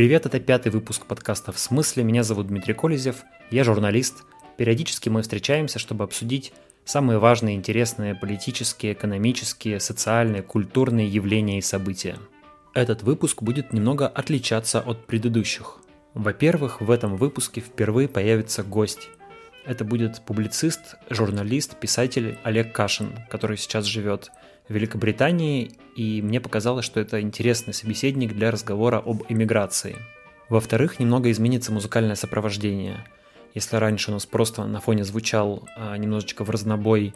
Привет, это пятый выпуск подкаста «В смысле?». Меня зовут Дмитрий Колезев, я журналист. Периодически мы встречаемся, чтобы обсудить самые важные, интересные политические, экономические, социальные, культурные явления и события. Этот выпуск будет немного отличаться от предыдущих. Во-первых, в этом выпуске впервые появится гость. Это будет публицист, журналист, писатель Олег Кашин, который сейчас живет Великобритании, и мне показалось, что это интересный собеседник для разговора об эмиграции. Во-вторых, немного изменится музыкальное сопровождение. Если раньше у нас просто на фоне звучал а, немножечко в разнобой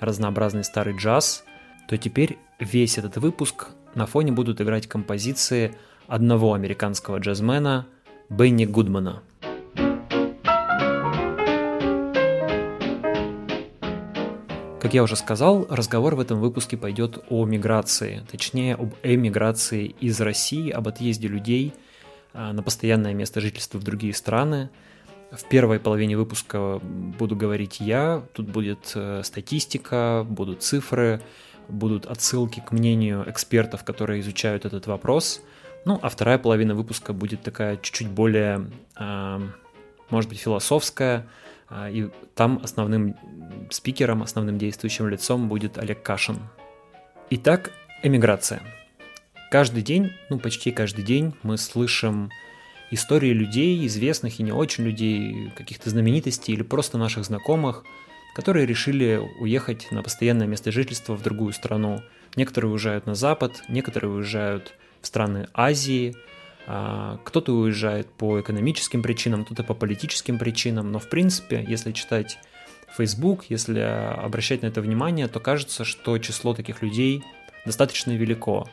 разнообразный старый джаз, то теперь весь этот выпуск на фоне будут играть композиции одного американского джазмена Бенни Гудмана – Как я уже сказал, разговор в этом выпуске пойдет о миграции, точнее об эмиграции из России, об отъезде людей а, на постоянное место жительства в другие страны. В первой половине выпуска буду говорить я, тут будет э, статистика, будут цифры, будут отсылки к мнению экспертов, которые изучают этот вопрос. Ну, а вторая половина выпуска будет такая чуть-чуть более, а, может быть, философская, и там основным спикером, основным действующим лицом будет Олег Кашин. Итак, эмиграция. Каждый день, ну почти каждый день мы слышим истории людей, известных и не очень людей, каких-то знаменитостей или просто наших знакомых, которые решили уехать на постоянное место жительства в другую страну. Некоторые уезжают на Запад, некоторые уезжают в страны Азии – а, кто-то уезжает по экономическим причинам, кто-то по политическим причинам, но в принципе, если читать Facebook, если обращать на это внимание, то кажется, что число таких людей достаточно велико.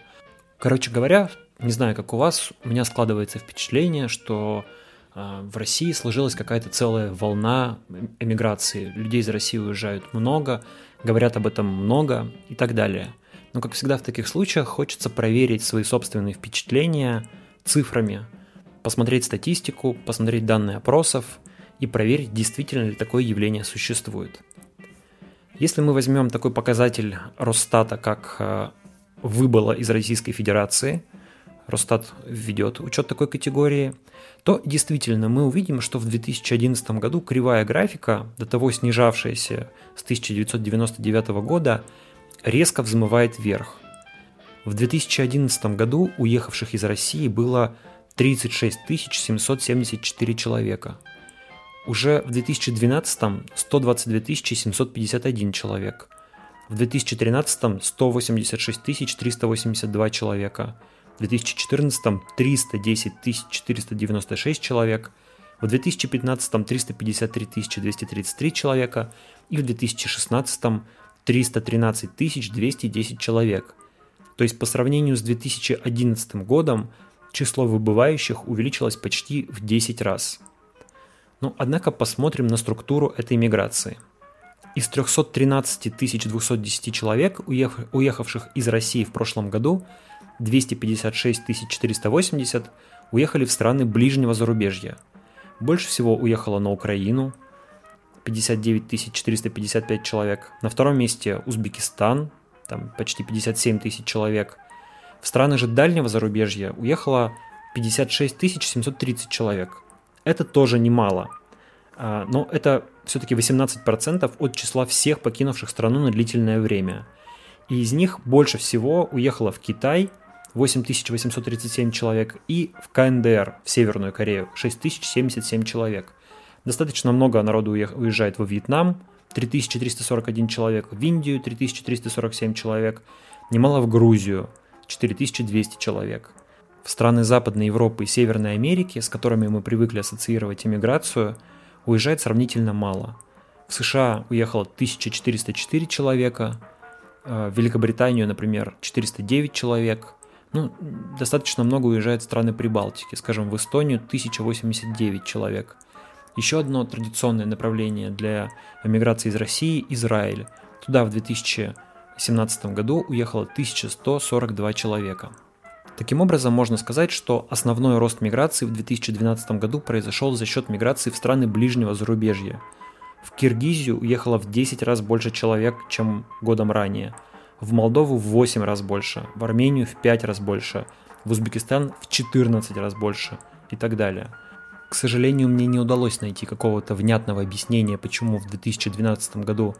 Короче говоря, не знаю, как у вас, у меня складывается впечатление, что а, в России сложилась какая-то целая волна эмиграции. Людей из России уезжают много, говорят об этом много и так далее. Но, как всегда в таких случаях, хочется проверить свои собственные впечатления – цифрами, посмотреть статистику, посмотреть данные опросов и проверить, действительно ли такое явление существует. Если мы возьмем такой показатель Росстата, как э, выбыло из Российской Федерации, Росстат ведет учет такой категории, то действительно мы увидим, что в 2011 году кривая графика, до того снижавшаяся с 1999 года, резко взмывает вверх. В 2011 году уехавших из России было 36 774 человека. Уже в 2012 122 751 человек. В 2013 186 382 человека. В 2014 310 496 человек. В 2015 353 233 человека. И в 2016 313 210 человек – то есть по сравнению с 2011 годом число выбывающих увеличилось почти в 10 раз. Но однако посмотрим на структуру этой миграции. Из 313 210 человек, уехавших из России в прошлом году, 256 480 уехали в страны ближнего зарубежья. Больше всего уехало на Украину, 59 455 человек. На втором месте Узбекистан, там почти 57 тысяч человек. В страны же дальнего зарубежья уехало 56 730 человек. Это тоже немало. А, но это все-таки 18% от числа всех покинувших страну на длительное время. И из них больше всего уехало в Китай 8837 человек и в КНДР, в Северную Корею, 6077 человек. Достаточно много народу уезжает во Вьетнам, 3341 человек, в Индию 3347 человек, немало в Грузию 4200 человек. В страны Западной Европы и Северной Америки, с которыми мы привыкли ассоциировать иммиграцию, уезжает сравнительно мало. В США уехало 1404 человека, э, в Великобританию, например, 409 человек. Ну, достаточно много уезжает страны Прибалтики, скажем, в Эстонию 1089 человек – еще одно традиционное направление для эмиграции из России – Израиль. Туда в 2017 году уехало 1142 человека. Таким образом, можно сказать, что основной рост миграции в 2012 году произошел за счет миграции в страны ближнего зарубежья. В Киргизию уехало в 10 раз больше человек, чем годом ранее. В Молдову в 8 раз больше, в Армению в 5 раз больше, в Узбекистан в 14 раз больше и так далее. К сожалению, мне не удалось найти какого-то внятного объяснения, почему в 2012 году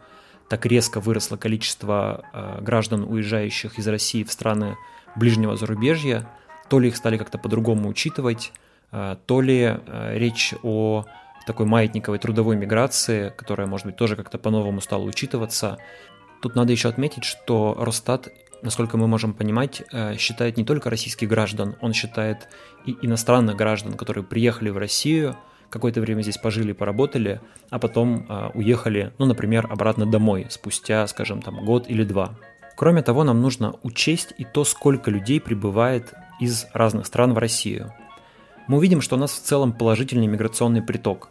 так резко выросло количество э, граждан, уезжающих из России в страны ближнего зарубежья. То ли их стали как-то по-другому учитывать, э, то ли э, речь о такой маятниковой трудовой миграции, которая, может быть, тоже как-то по-новому стала учитываться. Тут надо еще отметить, что Росстат, насколько мы можем понимать, э, считает не только российских граждан, он считает и иностранных граждан, которые приехали в Россию, какое-то время здесь пожили, поработали, а потом э, уехали, ну, например, обратно домой спустя, скажем, там год или два. Кроме того, нам нужно учесть и то, сколько людей прибывает из разных стран в Россию. Мы увидим, что у нас в целом положительный миграционный приток.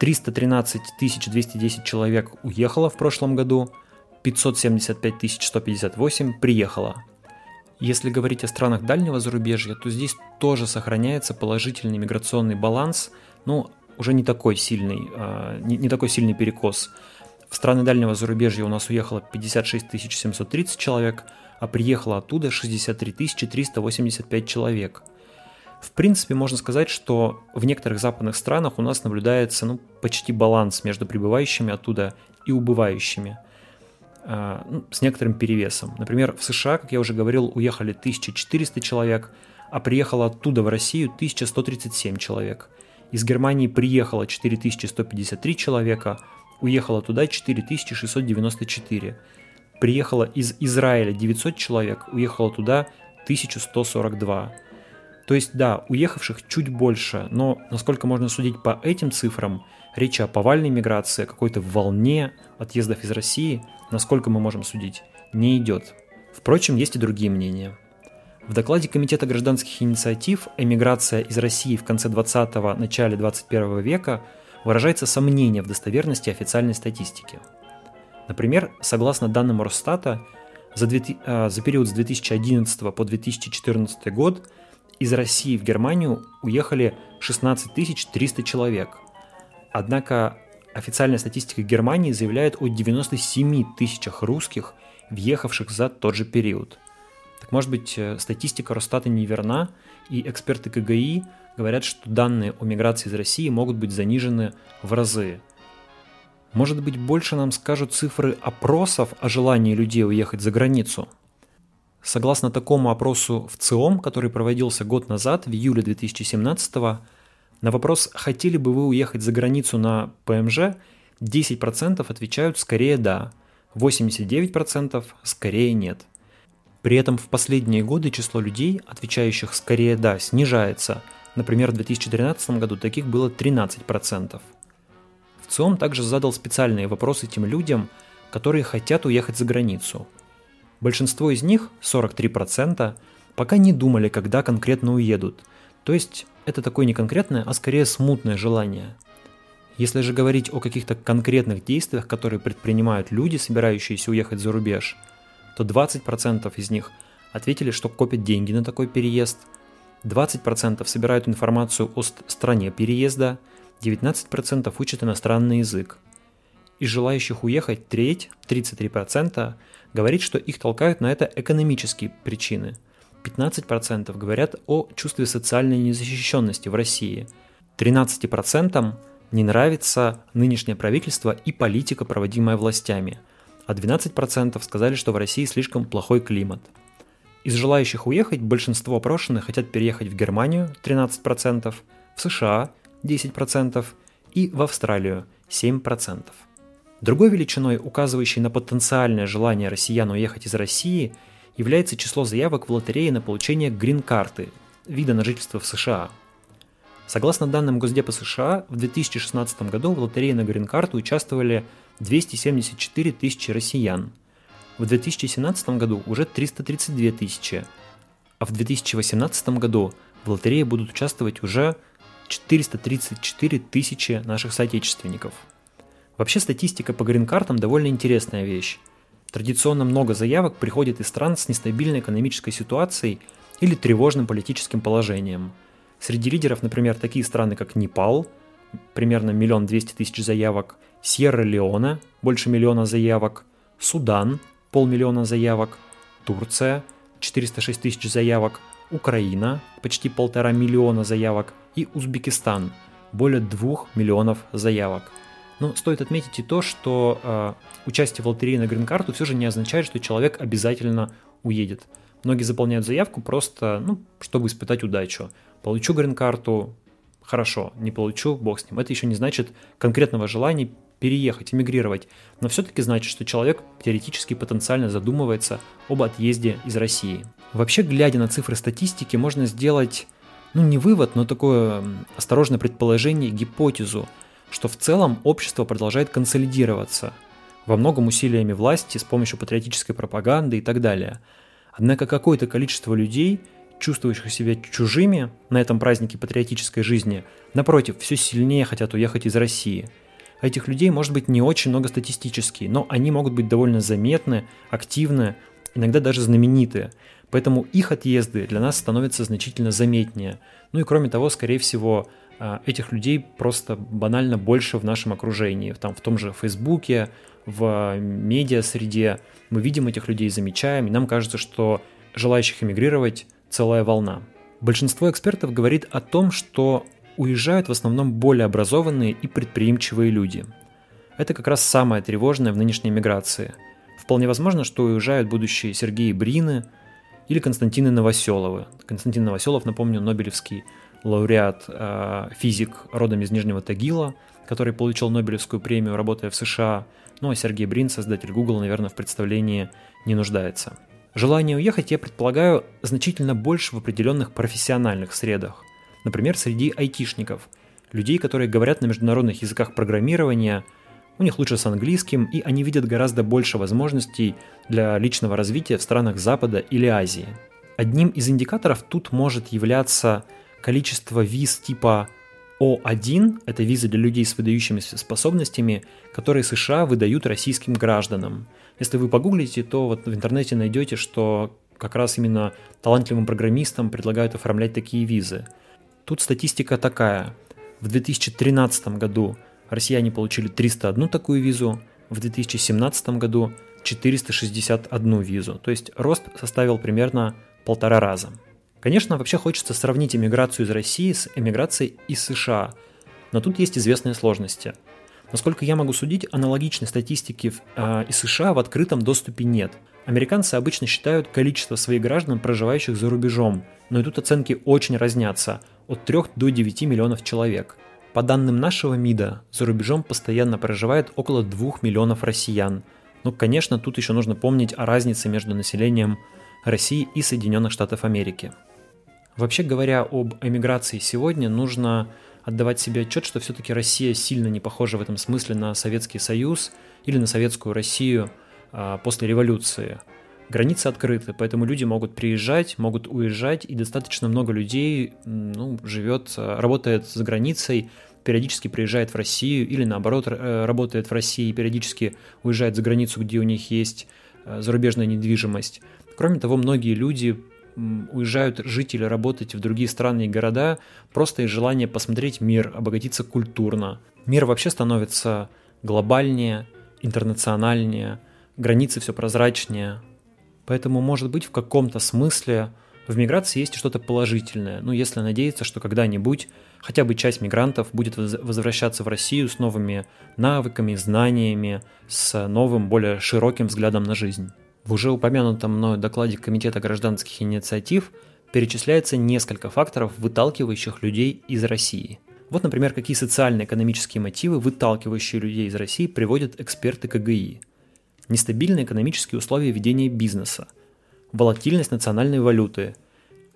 313 210 человек уехало в прошлом году, 575 158 приехало. Если говорить о странах дальнего зарубежья, то здесь тоже сохраняется положительный миграционный баланс, но уже не такой сильный, а, не, не такой сильный перекос. В страны дальнего зарубежья у нас уехало 56 730 человек, а приехало оттуда 63 385 человек – в принципе, можно сказать, что в некоторых западных странах у нас наблюдается ну, почти баланс между прибывающими оттуда и убывающими, с некоторым перевесом. Например, в США, как я уже говорил, уехали 1400 человек, а приехало оттуда в Россию 1137 человек. Из Германии приехало 4153 человека, уехало туда 4694. Приехало из Израиля 900 человек, уехало туда 1142. То есть, да, уехавших чуть больше, но, насколько можно судить по этим цифрам, речь о повальной миграции, какой-то волне отъездов из России, насколько мы можем судить, не идет. Впрочем, есть и другие мнения. В докладе Комитета гражданских инициатив «Эмиграция из России в конце 20-го, начале 21 века» выражается сомнение в достоверности официальной статистики. Например, согласно данным Росстата, за, 2000, э, за период с 2011 по 2014 год – из России в Германию уехали 16 300 человек. Однако официальная статистика Германии заявляет о 97 тысячах русских, въехавших за тот же период. Так может быть, э, статистика Росстата неверна, и эксперты КГИ говорят, что данные о миграции из России могут быть занижены в разы. Может быть, больше нам скажут цифры опросов о желании людей уехать за границу – Согласно такому опросу в ЦИОМ, который проводился год назад, в июле 2017 на вопрос «Хотели бы вы уехать за границу на ПМЖ?» 10% отвечают «Скорее да», 89% «Скорее нет». При этом в последние годы число людей, отвечающих «Скорее да», снижается. Например, в 2013 году таких было 13%. В ЦИОМ также задал специальные вопросы тем людям, которые хотят уехать за границу – Большинство из них, 43%, пока не думали, когда конкретно уедут. То есть это такое не конкретное, а скорее смутное желание. Если же говорить о каких-то конкретных действиях, которые предпринимают люди, собирающиеся уехать за рубеж, то 20% из них ответили, что копят деньги на такой переезд, 20% собирают информацию о стране переезда, 19% учат иностранный язык. Из желающих уехать треть, 33%, говорит, что их толкают на это экономические причины. 15% говорят о чувстве социальной незащищенности в России. 13% не нравится нынешнее правительство и политика, проводимая властями. А 12% сказали, что в России слишком плохой климат. Из желающих уехать большинство опрошенных хотят переехать в Германию 13%, в США 10% и в Австралию 7%. Другой величиной, указывающей на потенциальное желание россиян уехать из России, является число заявок в лотерее на получение грин-карты, вида на жительство в США. Согласно данным Госдепа США, в 2016 году в лотерее на грин-карту участвовали 274 тысячи россиян. В 2017 году уже 332 тысячи, а в 2018 году в лотерее будут участвовать уже 434 тысячи наших соотечественников – Вообще статистика по грин-картам довольно интересная вещь. Традиционно много заявок приходит из стран с нестабильной экономической ситуацией или тревожным политическим положением. Среди лидеров, например, такие страны, как Непал, примерно миллион двести тысяч заявок, Сьерра-Леона, больше миллиона заявок, Судан, полмиллиона заявок, Турция, 406 тысяч заявок, Украина, почти полтора миллиона заявок, и Узбекистан, более двух миллионов заявок. Но стоит отметить и то, что э, участие в лотерее на грин-карту все же не означает, что человек обязательно уедет. Многие заполняют заявку просто, ну, чтобы испытать удачу. Получу грин-карту, хорошо, не получу, бог с ним. Это еще не значит конкретного желания переехать, эмигрировать, но все-таки значит, что человек теоретически потенциально задумывается об отъезде из России. Вообще, глядя на цифры статистики, можно сделать, ну не вывод, но такое осторожное предположение, гипотезу, что в целом общество продолжает консолидироваться, во многом усилиями власти с помощью патриотической пропаганды и так далее. Однако какое-то количество людей, чувствующих себя чужими на этом празднике патриотической жизни, напротив, все сильнее хотят уехать из России – Этих людей может быть не очень много статистически, но они могут быть довольно заметны, активны, иногда даже знаменитые. Поэтому их отъезды для нас становятся значительно заметнее. Ну и кроме того, скорее всего, этих людей просто банально больше в нашем окружении. Там в том же Фейсбуке, в медиа-среде мы видим этих людей, замечаем, и нам кажется, что желающих эмигрировать целая волна. Большинство экспертов говорит о том, что уезжают в основном более образованные и предприимчивые люди. Это как раз самое тревожное в нынешней миграции. Вполне возможно, что уезжают будущие Сергеи Брины или Константины Новоселовы. Константин Новоселов, напомню, Нобелевский лауреат, э, физик родом из Нижнего Тагила, который получил Нобелевскую премию, работая в США. Ну а Сергей Брин, создатель Google, наверное, в представлении не нуждается. Желание уехать, я предполагаю, значительно больше в определенных профессиональных средах. Например, среди айтишников, людей, которые говорят на международных языках программирования, у них лучше с английским, и они видят гораздо больше возможностей для личного развития в странах Запада или Азии. Одним из индикаторов тут может являться количество виз типа О1, это визы для людей с выдающимися способностями, которые США выдают российским гражданам. Если вы погуглите, то вот в интернете найдете, что как раз именно талантливым программистам предлагают оформлять такие визы – Тут статистика такая. В 2013 году россияне получили 301 такую визу, в 2017 году 461 визу. То есть рост составил примерно полтора раза. Конечно, вообще хочется сравнить эмиграцию из России с эмиграцией из США, но тут есть известные сложности. Насколько я могу судить, аналогичной статистики э, из США в открытом доступе нет. Американцы обычно считают количество своих граждан, проживающих за рубежом, но и тут оценки очень разнятся – от 3 до 9 миллионов человек. По данным нашего МИДа, за рубежом постоянно проживает около 2 миллионов россиян. Но, конечно, тут еще нужно помнить о разнице между населением России и Соединенных Штатов Америки. Вообще говоря об эмиграции сегодня, нужно отдавать себе отчет, что все-таки Россия сильно не похожа в этом смысле на Советский Союз или на Советскую Россию а, после революции – Границы открыты, поэтому люди могут приезжать, могут уезжать, и достаточно много людей ну, живет, работает за границей, периодически приезжает в Россию или наоборот э, работает в России и периодически уезжает за границу, где у них есть э, зарубежная недвижимость. Кроме того, многие люди уезжают жить или работать в другие страны и города просто из желания посмотреть мир, обогатиться культурно. Мир вообще становится глобальнее, интернациональнее, границы все прозрачнее, Поэтому, может быть, в каком-то смысле в миграции есть что-то положительное. Ну, если надеяться, что когда-нибудь хотя бы часть мигрантов будет возвращаться в Россию с новыми навыками, знаниями, с новым, более широким взглядом на жизнь. В уже упомянутом мною докладе Комитета гражданских инициатив перечисляется несколько факторов, выталкивающих людей из России. Вот, например, какие социально-экономические мотивы, выталкивающие людей из России, приводят эксперты КГИ – нестабильные экономические условия ведения бизнеса, волатильность национальной валюты,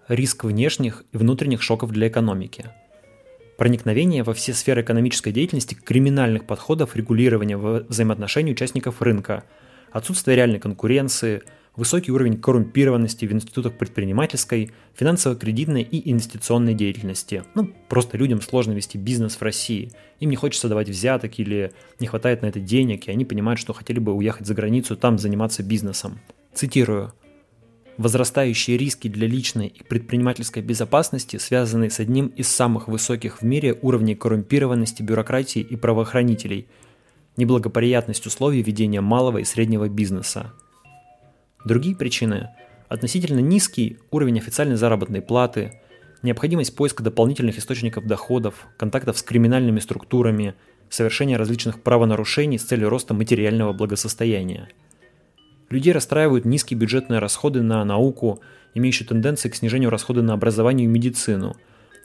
риск внешних и внутренних шоков для экономики, проникновение во все сферы экономической деятельности криминальных подходов регулирования взаимоотношений участников рынка, отсутствие реальной конкуренции – высокий уровень коррумпированности в институтах предпринимательской, финансово-кредитной и инвестиционной деятельности. Ну, просто людям сложно вести бизнес в России. Им не хочется давать взяток или не хватает на это денег, и они понимают, что хотели бы уехать за границу, там заниматься бизнесом. Цитирую. Возрастающие риски для личной и предпринимательской безопасности связаны с одним из самых высоких в мире уровней коррумпированности бюрократии и правоохранителей – неблагоприятность условий ведения малого и среднего бизнеса – Другие причины относительно низкий уровень официальной заработной платы, необходимость поиска дополнительных источников доходов, контактов с криминальными структурами, совершение различных правонарушений с целью роста материального благосостояния. Людей расстраивают низкие бюджетные расходы на науку, имеющие тенденции к снижению расходов на образование и медицину,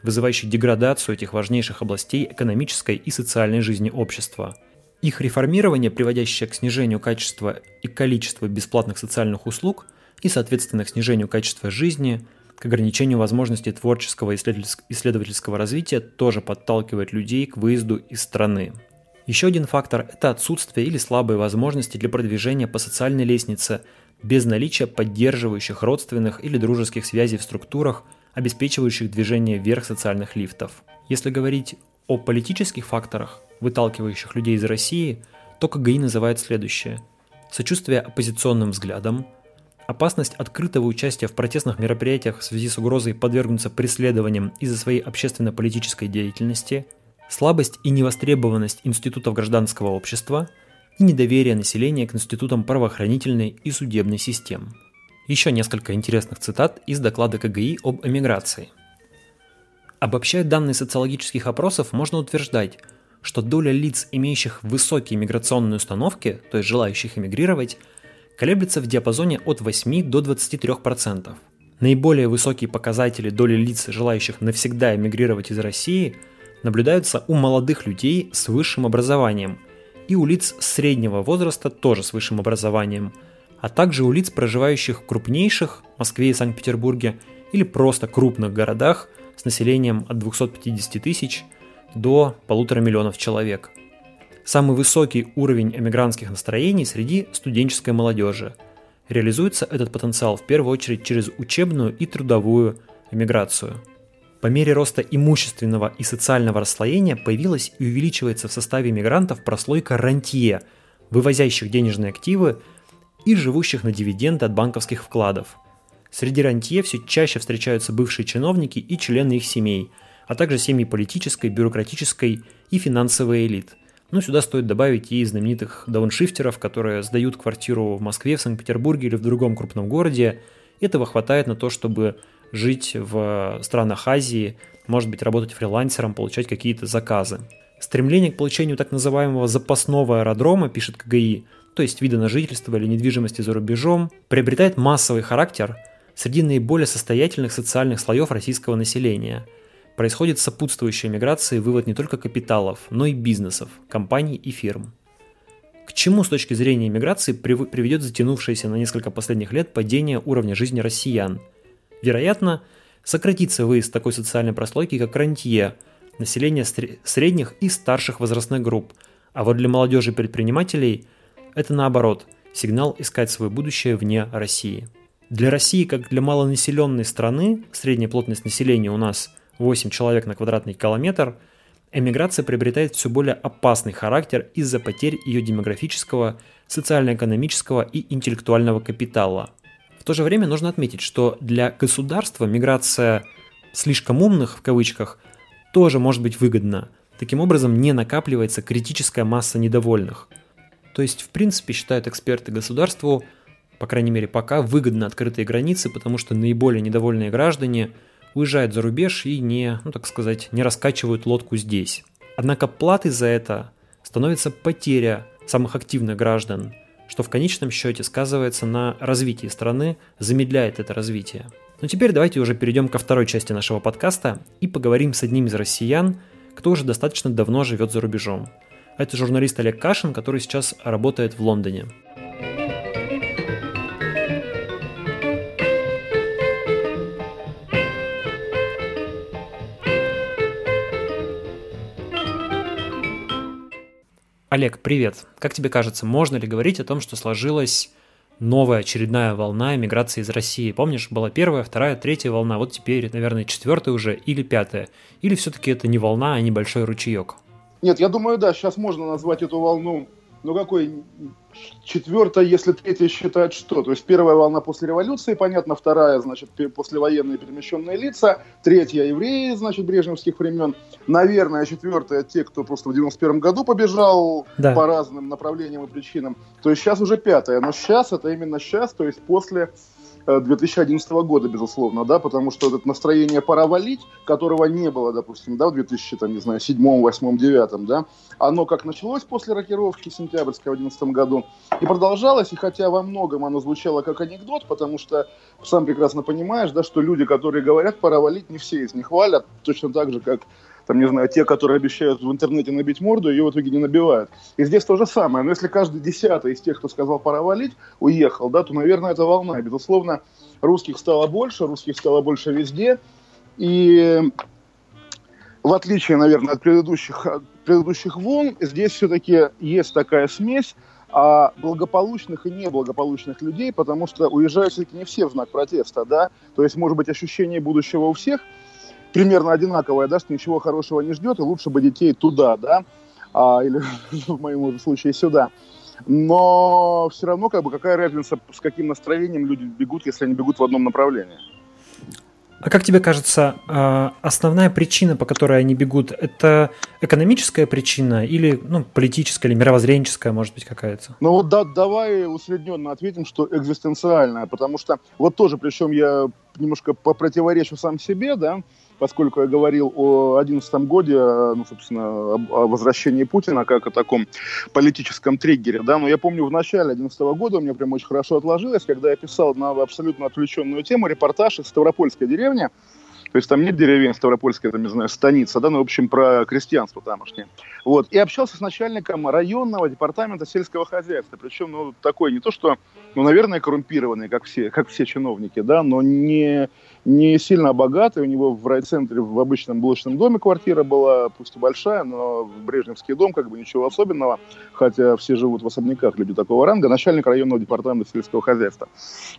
вызывающие деградацию этих важнейших областей экономической и социальной жизни общества. Их реформирование, приводящее к снижению качества и количества бесплатных социальных услуг и, соответственно, к снижению качества жизни – к ограничению возможностей творческого исследовательского развития тоже подталкивает людей к выезду из страны. Еще один фактор – это отсутствие или слабые возможности для продвижения по социальной лестнице без наличия поддерживающих родственных или дружеских связей в структурах, обеспечивающих движение вверх социальных лифтов. Если говорить о политических факторах, выталкивающих людей из России, то КГИ называет следующее. Сочувствие оппозиционным взглядам – Опасность открытого участия в протестных мероприятиях в связи с угрозой подвергнуться преследованиям из-за своей общественно-политической деятельности, слабость и невостребованность институтов гражданского общества и недоверие населения к институтам правоохранительной и судебной систем. Еще несколько интересных цитат из доклада КГИ об эмиграции. Обобщая данные социологических опросов, можно утверждать, что доля лиц, имеющих высокие миграционные установки, то есть желающих эмигрировать, колеблется в диапазоне от 8 до 23%. Наиболее высокие показатели доли лиц, желающих навсегда эмигрировать из России, наблюдаются у молодых людей с высшим образованием и у лиц среднего возраста тоже с высшим образованием, а также у лиц, проживающих в крупнейших Москве и Санкт-Петербурге или просто крупных городах с населением от 250 тысяч до полутора миллионов человек – самый высокий уровень эмигрантских настроений среди студенческой молодежи. Реализуется этот потенциал в первую очередь через учебную и трудовую эмиграцию. По мере роста имущественного и социального расслоения появилась и увеличивается в составе мигрантов прослойка рантье, вывозящих денежные активы и живущих на дивиденды от банковских вкладов. Среди рантье все чаще встречаются бывшие чиновники и члены их семей, а также семьи политической, бюрократической и финансовой элит – ну, сюда стоит добавить и знаменитых дауншифтеров, которые сдают квартиру в Москве, в Санкт-Петербурге или в другом крупном городе. Этого хватает на то, чтобы жить в странах Азии, может быть, работать фрилансером, получать какие-то заказы. Стремление к получению так называемого запасного аэродрома, пишет КГИ, то есть вида на жительство или недвижимости за рубежом, приобретает массовый характер среди наиболее состоятельных социальных слоев российского населения – происходит сопутствующая миграции вывод не только капиталов, но и бизнесов, компаний и фирм. К чему с точки зрения миграции приведет затянувшееся на несколько последних лет падение уровня жизни россиян? Вероятно, сократится выезд такой социальной прослойки, как рантье, население средних и старших возрастных групп, а вот для молодежи предпринимателей это наоборот, сигнал искать свое будущее вне России. Для России, как для малонаселенной страны, средняя плотность населения у нас 8 человек на квадратный километр, эмиграция приобретает все более опасный характер из-за потерь ее демографического, социально-экономического и интеллектуального капитала. В то же время нужно отметить, что для государства миграция слишком умных, в кавычках, тоже может быть выгодна. Таким образом, не накапливается критическая масса недовольных. То есть, в принципе, считают эксперты государству, по крайней мере пока, выгодно открытые границы, потому что наиболее недовольные граждане – уезжают за рубеж и не, ну так сказать, не раскачивают лодку здесь. Однако платой за это становится потеря самых активных граждан, что в конечном счете сказывается на развитии страны, замедляет это развитие. Но теперь давайте уже перейдем ко второй части нашего подкаста и поговорим с одним из россиян, кто уже достаточно давно живет за рубежом. Это журналист Олег Кашин, который сейчас работает в Лондоне. Олег, привет. Как тебе кажется, можно ли говорить о том, что сложилась новая очередная волна миграции из России? Помнишь, была первая, вторая, третья волна, вот теперь, наверное, четвертая уже или пятая? Или все-таки это не волна, а небольшой ручеек? Нет, я думаю, да, сейчас можно назвать эту волну, ну какой четвертая, если третья считать что? То есть первая волна после революции, понятно, вторая, значит, послевоенные перемещенные лица, третья евреи, значит, брежневских времен, наверное, четвертая те, кто просто в 91 году побежал да. по разным направлениям и причинам. То есть сейчас уже пятая, но сейчас, это именно сейчас, то есть после 2011 э, года, безусловно, да, потому что это настроение «пора валить», которого не было, допустим, да, в 2000, там, не знаю, 7, 8, 9, да, оно как началось после рокировки сентябрьской в 2011 году и продолжалось, и хотя во многом оно звучало как анекдот, потому что сам прекрасно понимаешь, да, что люди, которые говорят «пора валить», не все из них валят, точно так же, как там, не знаю, те, которые обещают в интернете набить морду, ее в итоге не набивают. И здесь то же самое. Но если каждый десятый из тех, кто сказал «пора валить», уехал, да, то, наверное, это волна. Безусловно, русских стало больше, русских стало больше везде. И в отличие, наверное, от предыдущих, от предыдущих волн, здесь все-таки есть такая смесь а благополучных и неблагополучных людей, потому что уезжают все-таки не все в знак протеста, да, то есть, может быть, ощущение будущего у всех – примерно одинаковая, да, что ничего хорошего не ждет, и лучше бы детей туда, да, а, или в моем случае сюда. Но все равно, как бы, какая разница, с каким настроением люди бегут, если они бегут в одном направлении. А как тебе кажется, а, основная причина, по которой они бегут, это экономическая причина или ну, политическая или мировоззренческая, может быть, какая-то? Ну вот да, давай усредненно ответим, что экзистенциальная, потому что вот тоже, причем я немножко попротиворечу сам себе, да, поскольку я говорил о 2011 годе, ну, собственно, о, возвращении Путина как о таком политическом триггере, да, но я помню в начале 2011 года у меня прям очень хорошо отложилось, когда я писал на абсолютно отвлеченную тему репортаж из Ставропольской деревни, то есть там нет деревень, Ставропольская, там, не знаю, станица, да, но, в общем, про крестьянство тамошнее. Вот. И общался с начальником районного департамента сельского хозяйства. Причем, ну, такой не то, что, ну, наверное, коррумпированный, как все, как все чиновники, да, но не, не сильно богатый. У него в райцентре в обычном блочном доме квартира была, пусть и большая, но в Брежневский дом, как бы ничего особенного, хотя все живут в особняках люди такого ранга, начальник районного департамента сельского хозяйства.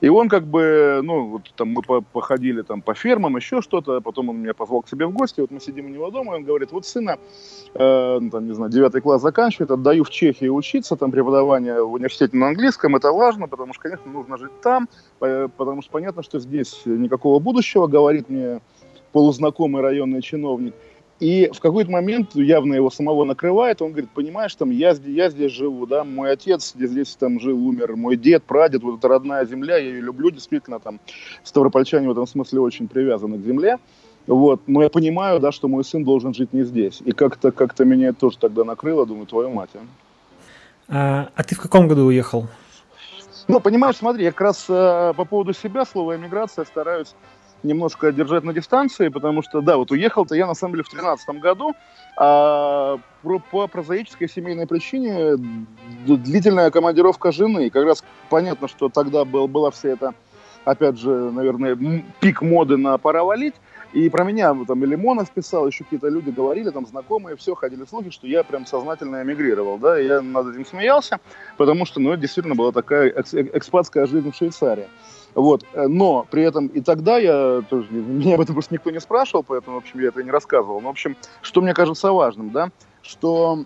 И он как бы, ну, вот там мы походили там по фермам, еще что что-то, потом он меня позвал к себе в гости, вот мы сидим у него дома, и он говорит, вот сына, э, ну, там, не знаю, девятый класс заканчивает, отдаю в Чехии учиться, там преподавание в университете на английском, это важно, потому что, конечно, нужно жить там, потому что понятно, что здесь никакого будущего, говорит мне полузнакомый районный чиновник, и в какой-то момент явно его самого накрывает, он говорит, понимаешь, там я, я здесь живу, да, мой отец здесь, здесь там жил, умер, мой дед, прадед, вот это родная земля, я ее люблю, действительно, там, ставропольчане в этом смысле очень привязаны к земле, вот, но я понимаю, да, что мой сын должен жить не здесь. И как-то как меня это тоже тогда накрыло, думаю, твою мать. А? А, а ты в каком году уехал? Ну, понимаешь, смотри, я как раз э, по поводу себя, слово эмиграция, стараюсь немножко держать на дистанции, потому что, да, вот уехал-то я на самом деле в 2013 году, а по, по прозаической семейной причине длительная командировка жены. И как раз понятно, что тогда был, была вся эта, опять же, наверное, пик моды на «пора валить», и про меня там и Лимонов писал, еще какие-то люди говорили, там знакомые, все, ходили слухи, что я прям сознательно эмигрировал, да, и я над этим смеялся, потому что, ну, это действительно была такая экспатская жизнь в Швейцарии. Вот. Э, но при этом и тогда я тоже, меня об этом просто никто не спрашивал, поэтому, в общем, я это не рассказывал. Но, в общем, что мне кажется важным, да, что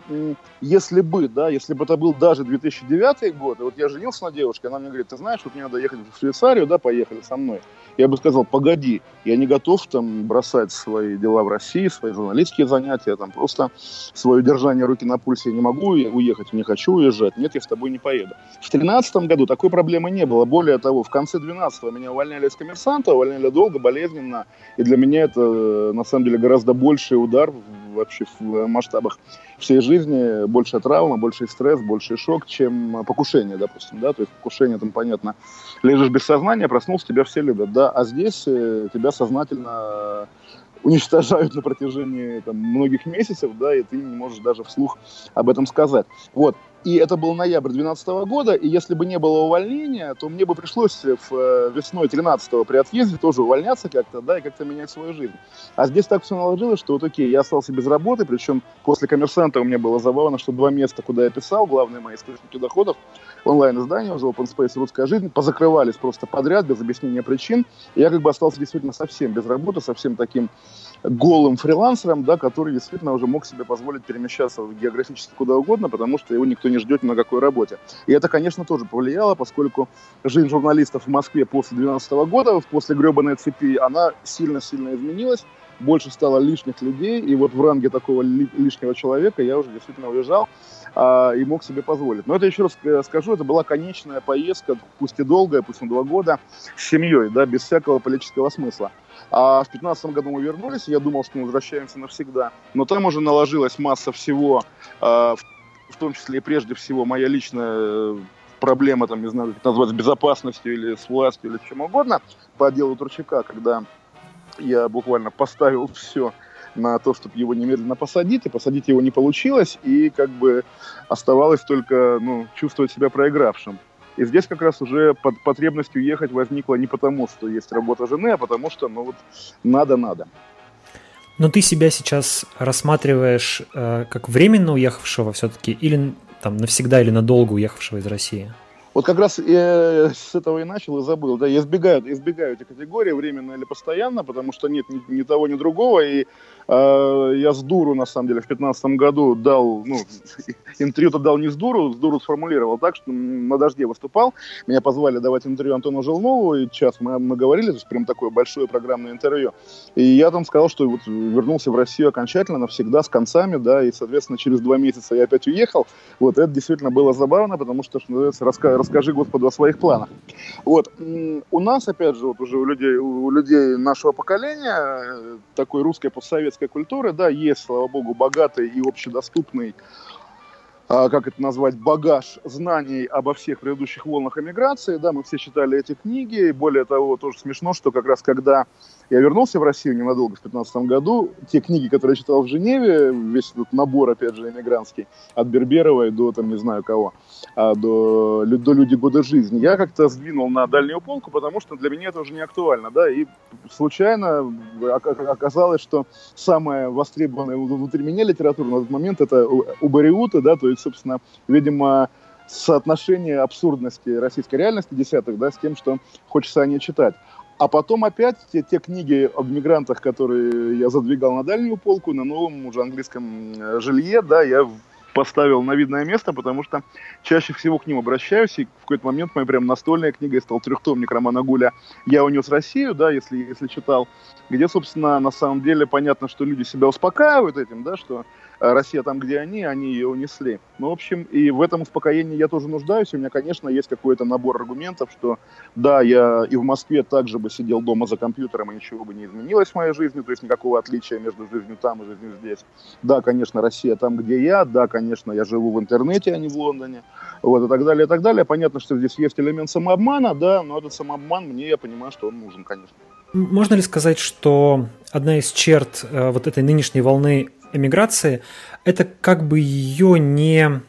если бы, да, если бы это был даже 2009 год, и вот я женился на девушке, она мне говорит, ты знаешь, вот мне надо ехать в Швейцарию, да, поехали со мной. Я бы сказал, погоди, я не готов там бросать свои дела в России, свои журналистские занятия, там просто свое держание руки на пульсе, я не могу уехать, не хочу уезжать, нет, я с тобой не поеду. В 2013 году такой проблемы не было. Более того, в конце 12 меня увольняли из коммерсанта, увольняли долго, болезненно, и для меня это, на самом деле, гораздо больший удар вообще в масштабах всей жизни больше травма, больше стресс, больше шок, чем покушение, допустим, да, то есть покушение, там, понятно, лежишь без сознания, проснулся, тебя все любят, да, а здесь э, тебя сознательно уничтожают на протяжении там, многих месяцев, да, и ты не можешь даже вслух об этом сказать. Вот. И это был ноябрь 2012 года, и если бы не было увольнения, то мне бы пришлось в э, весной 13 при отъезде тоже увольняться как-то, да, и как-то менять свою жизнь. А здесь так все наложилось, что вот окей, я остался без работы, причем после коммерсанта у меня было забавно, что два места, куда я писал, главные мои источники доходов, онлайн-издания, уже Open Space «Русская жизнь», позакрывались просто подряд, без объяснения причин. И я как бы остался действительно совсем без работы, совсем таким голым фрилансером, да, который действительно уже мог себе позволить перемещаться географически куда угодно, потому что его никто не ждет ни на какой работе. И это, конечно, тоже повлияло, поскольку жизнь журналистов в Москве после 2012 года, после гребаной цепи, она сильно-сильно изменилась. Больше стало лишних людей, и вот в ранге такого лишнего человека я уже действительно уезжал а, и мог себе позволить. Но это еще раз э, скажу, это была конечная поездка, пусть и долгая, пусть на два года, с семьей, да, без всякого политического смысла. А в 2015 году мы вернулись, я думал, что мы возвращаемся навсегда, но там уже наложилась масса всего, а, в том числе и прежде всего моя личная э, проблема, там, не знаю, как назвать, с безопасностью или с властью или чем угодно по делу Турчака, когда я буквально поставил все на то, чтобы его немедленно посадить, и посадить его не получилось, и как бы оставалось только ну, чувствовать себя проигравшим. И здесь как раз уже под потребность уехать возникла не потому, что есть работа жены, а потому что, ну вот, надо-надо. Но ты себя сейчас рассматриваешь э, как временно уехавшего все-таки, или там навсегда, или надолго уехавшего из России? Вот как раз я с этого и начал и забыл. Да, я избегаю, избегаю эти категории, временно или постоянно, потому что нет ни, ни того, ни другого. И э, я с дуру, на самом деле, в 2015 году дал, ну, интервью-то дал не с дуру, с дуру сформулировал так, что на «Дожде» выступал. Меня позвали давать интервью Антону Желнову, и час мы, мы говорили, то есть прям такое большое программное интервью. И я там сказал, что вот вернулся в Россию окончательно, навсегда, с концами, да, и, соответственно, через два месяца я опять уехал. Вот это действительно было забавно, потому что, что называется, рассказ расскажи Господу о своих планах. Вот. У нас, опять же, вот уже у людей, у людей нашего поколения, э, такой русской постсоветской культуры, да, есть, слава богу, богатый и общедоступный а, как это назвать, багаж знаний обо всех предыдущих волнах эмиграции. Да, мы все читали эти книги. И более того, тоже смешно, что как раз когда я вернулся в Россию ненадолго в 2015 году. Те книги, которые я читал в Женеве, весь этот набор, опять же, эмигрантский, от Берберовой до, там, не знаю кого, а, до, до «Люди года жизни», я как-то сдвинул на дальнюю полку, потому что для меня это уже не актуально, да, и случайно оказалось, что самая востребованная внутри меня литература на этот момент это у Бариута, да, то есть, собственно, видимо, соотношение абсурдности российской реальности десятых, да, с тем, что хочется о ней читать. А потом опять те, те книги об мигрантах, которые я задвигал на дальнюю полку, на новом уже английском э, жилье, да, я поставил на видное место, потому что чаще всего к ним обращаюсь, и в какой-то момент моя прям настольная книга стал трехтомник Романа Гуля «Я унес Россию», да, если, если читал, где, собственно, на самом деле понятно, что люди себя успокаивают этим, да, что Россия там, где они, они ее унесли. Ну, в общем, и в этом успокоении я тоже нуждаюсь. У меня, конечно, есть какой-то набор аргументов, что да, я и в Москве также бы сидел дома за компьютером, и ничего бы не изменилось в моей жизни, то есть никакого отличия между жизнью там и жизнью здесь. Да, конечно, Россия там, где я, да, конечно, я живу в интернете, а не в Лондоне, вот, и так далее, и так далее. Понятно, что здесь есть элемент самообмана, да, но этот самообман мне, я понимаю, что он нужен, конечно. Можно ли сказать, что одна из черт э, вот этой нынешней волны эмиграции, это как бы ее не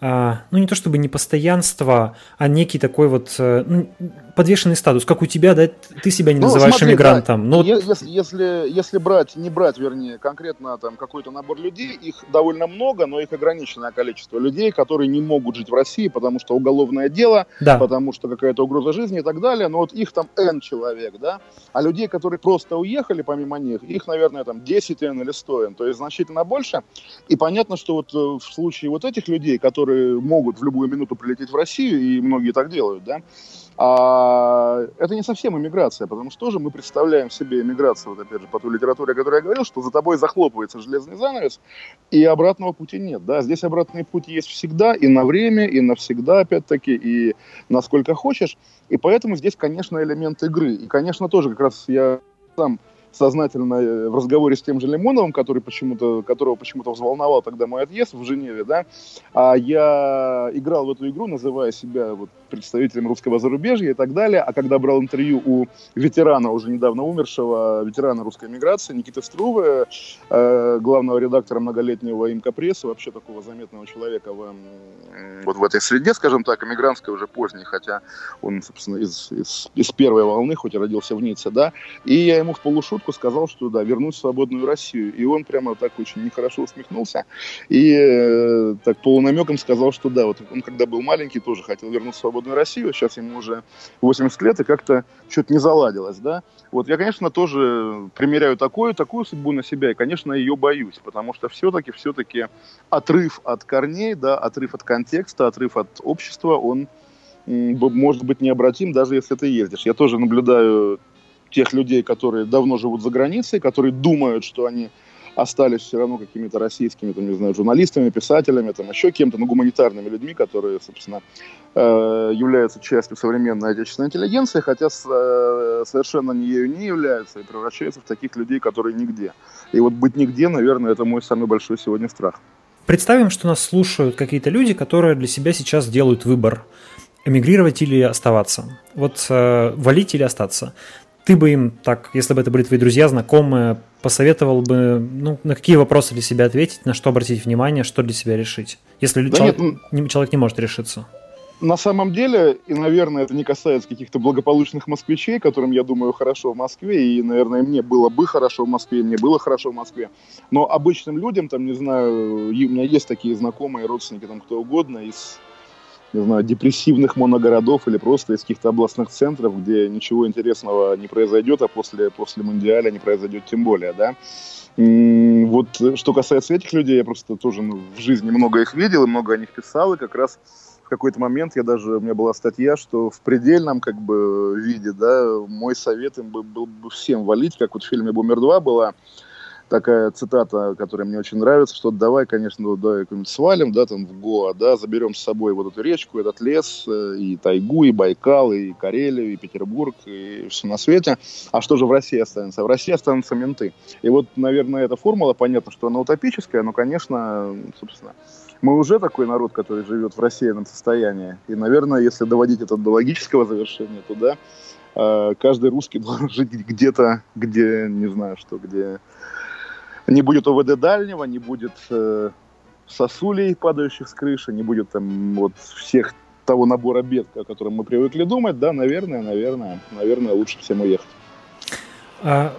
а, ну не то чтобы не постоянство, а некий такой вот э, ну, подвешенный статус, как у тебя, да, ты себя не ну, называешь смотри, эмигрантом. Да, но... если, если, если брать, не брать, вернее, конкретно там какой-то набор людей, их довольно много, но их ограниченное количество людей, которые не могут жить в России, потому что уголовное дело, да. потому что какая-то угроза жизни и так далее, но вот их там N человек, да, а людей, которые просто уехали помимо них, их, наверное, там 10 N или 100 N, то есть значительно больше, и понятно, что вот э, в случае вот этих людей, которые могут в любую минуту прилететь в Россию, и многие так делают, да, а это не совсем иммиграция, потому что тоже мы представляем себе иммиграцию, вот опять же, по той литературе, о которой я говорил, что за тобой захлопывается железный занавес, и обратного пути нет, да, здесь обратный путь есть всегда, и на время, и навсегда, опять-таки, и насколько хочешь, и поэтому здесь, конечно, элемент игры, и, конечно, тоже как раз я сам сознательно э, в разговоре с тем же Лимоновым, который почему-то, которого почему-то взволновал тогда мой отъезд в Женеве, да, а я играл в эту игру, называя себя вот представителем русского зарубежья и так далее, а когда брал интервью у ветерана, уже недавно умершего, ветерана русской миграции, Никиты Струвы, э, главного редактора многолетнего имка прессы, вообще такого заметного человека в, вот в этой среде, скажем так, эмигрантской уже поздней, хотя он, собственно, из, из, из первой волны, хоть и родился в Ницце, да, и я ему в полушутку шутку сказал, что да, вернусь в свободную Россию. И он прямо так очень нехорошо усмехнулся и э, так полунамеком сказал, что да, вот он когда был маленький, тоже хотел вернуться в свободную Россию, сейчас ему уже 80 лет, и как-то что-то не заладилось, да. Вот я, конечно, тоже примеряю такую, такую судьбу на себя, и, конечно, ее боюсь, потому что все-таки, все-таки отрыв от корней, да, отрыв от контекста, отрыв от общества, он может быть необратим, даже если ты ездишь. Я тоже наблюдаю тех людей, которые давно живут за границей, которые думают, что они остались все равно какими-то российскими, там, не знаю, журналистами, писателями, там, еще кем-то, ну, гуманитарными людьми, которые, собственно, э, являются частью современной отечественной интеллигенции, хотя с, э, совершенно не ею не являются и превращаются в таких людей, которые нигде. И вот быть нигде, наверное, это мой самый большой сегодня страх. Представим, что нас слушают какие-то люди, которые для себя сейчас делают выбор эмигрировать или оставаться. Вот э, валить или остаться ты бы им так, если бы это были твои друзья, знакомые, посоветовал бы, ну, на какие вопросы для себя ответить, на что обратить внимание, что для себя решить, если да человек, нет, не, человек не может решиться? На самом деле, и, наверное, это не касается каких-то благополучных москвичей, которым, я думаю, хорошо в Москве, и, наверное, мне было бы хорошо в Москве, мне было хорошо в Москве, но обычным людям, там, не знаю, у меня есть такие знакомые, родственники, там, кто угодно, из не знаю, депрессивных моногородов или просто из каких-то областных центров, где ничего интересного не произойдет, а после, после Мундиаля не произойдет тем более, да. Вот что касается этих людей, я просто тоже ну, в жизни много их видел и много о них писал, и как раз в какой-то момент я даже, у меня была статья, что в предельном как бы виде, да, мой совет им был, бы всем валить, как вот в фильме «Бумер 2» была, такая цитата, которая мне очень нравится, что давай, конечно, давай как-нибудь свалим, да, там в Гоа, да, заберем с собой вот эту речку, этот лес, э, и тайгу, и Байкал, и Карелию, и Петербург, и все на свете. А что же в России останется? В России останутся менты. И вот, наверное, эта формула, понятно, что она утопическая, но, конечно, собственно, мы уже такой народ, который живет в рассеянном состоянии. И, наверное, если доводить это до логического завершения, то да, э, каждый русский должен жить где-то, где, не знаю что, где не будет ОВД дальнего, не будет э, сосулей, падающих с крыши, не будет там вот всех того набора бед, о котором мы привыкли думать, да, наверное, наверное, наверное, лучше всем уехать. А,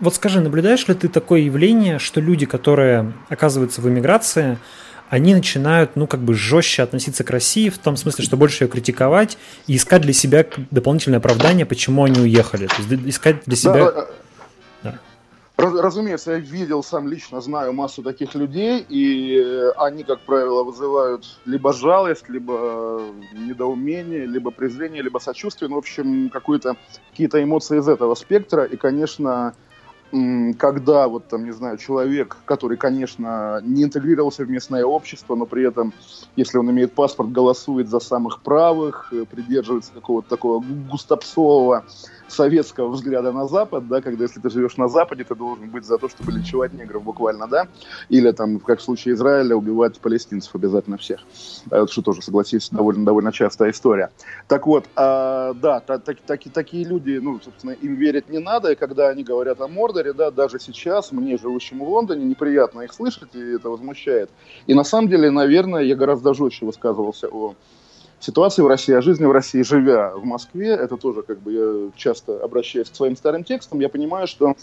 вот скажи, наблюдаешь ли ты такое явление, что люди, которые оказываются в эмиграции, они начинают, ну, как бы жестче относиться к России, в том смысле, что больше ее критиковать и искать для себя дополнительное оправдание, почему они уехали. То есть искать для себя... Да, Разумеется, я видел, сам лично знаю массу таких людей, и э, они, как правило, вызывают либо жалость, либо недоумение, либо презрение, либо сочувствие, ну, в общем, какие-то эмоции из этого спектра, и, конечно, когда вот там, не знаю, человек, который, конечно, не интегрировался в местное общество, но при этом, если он имеет паспорт, голосует за самых правых, э, придерживается какого-то такого густопсового советского взгляда на Запад, да, когда если ты живешь на Западе, ты должен быть за то, чтобы линчевать негров буквально, да, или там, как в случае Израиля, убивать палестинцев обязательно всех. Что тоже, согласись, довольно, довольно частая история. Так вот, а, да, так, так, так, такие люди, ну, собственно, им верить не надо, и когда они говорят о Мордоре, да, даже сейчас, мне, живущему в Лондоне, неприятно их слышать, и это возмущает. И на самом деле, наверное, я гораздо жестче высказывался о ситуации в России, о жизни в России, живя в Москве, это тоже как бы я часто обращаюсь к своим старым текстам, я понимаю, что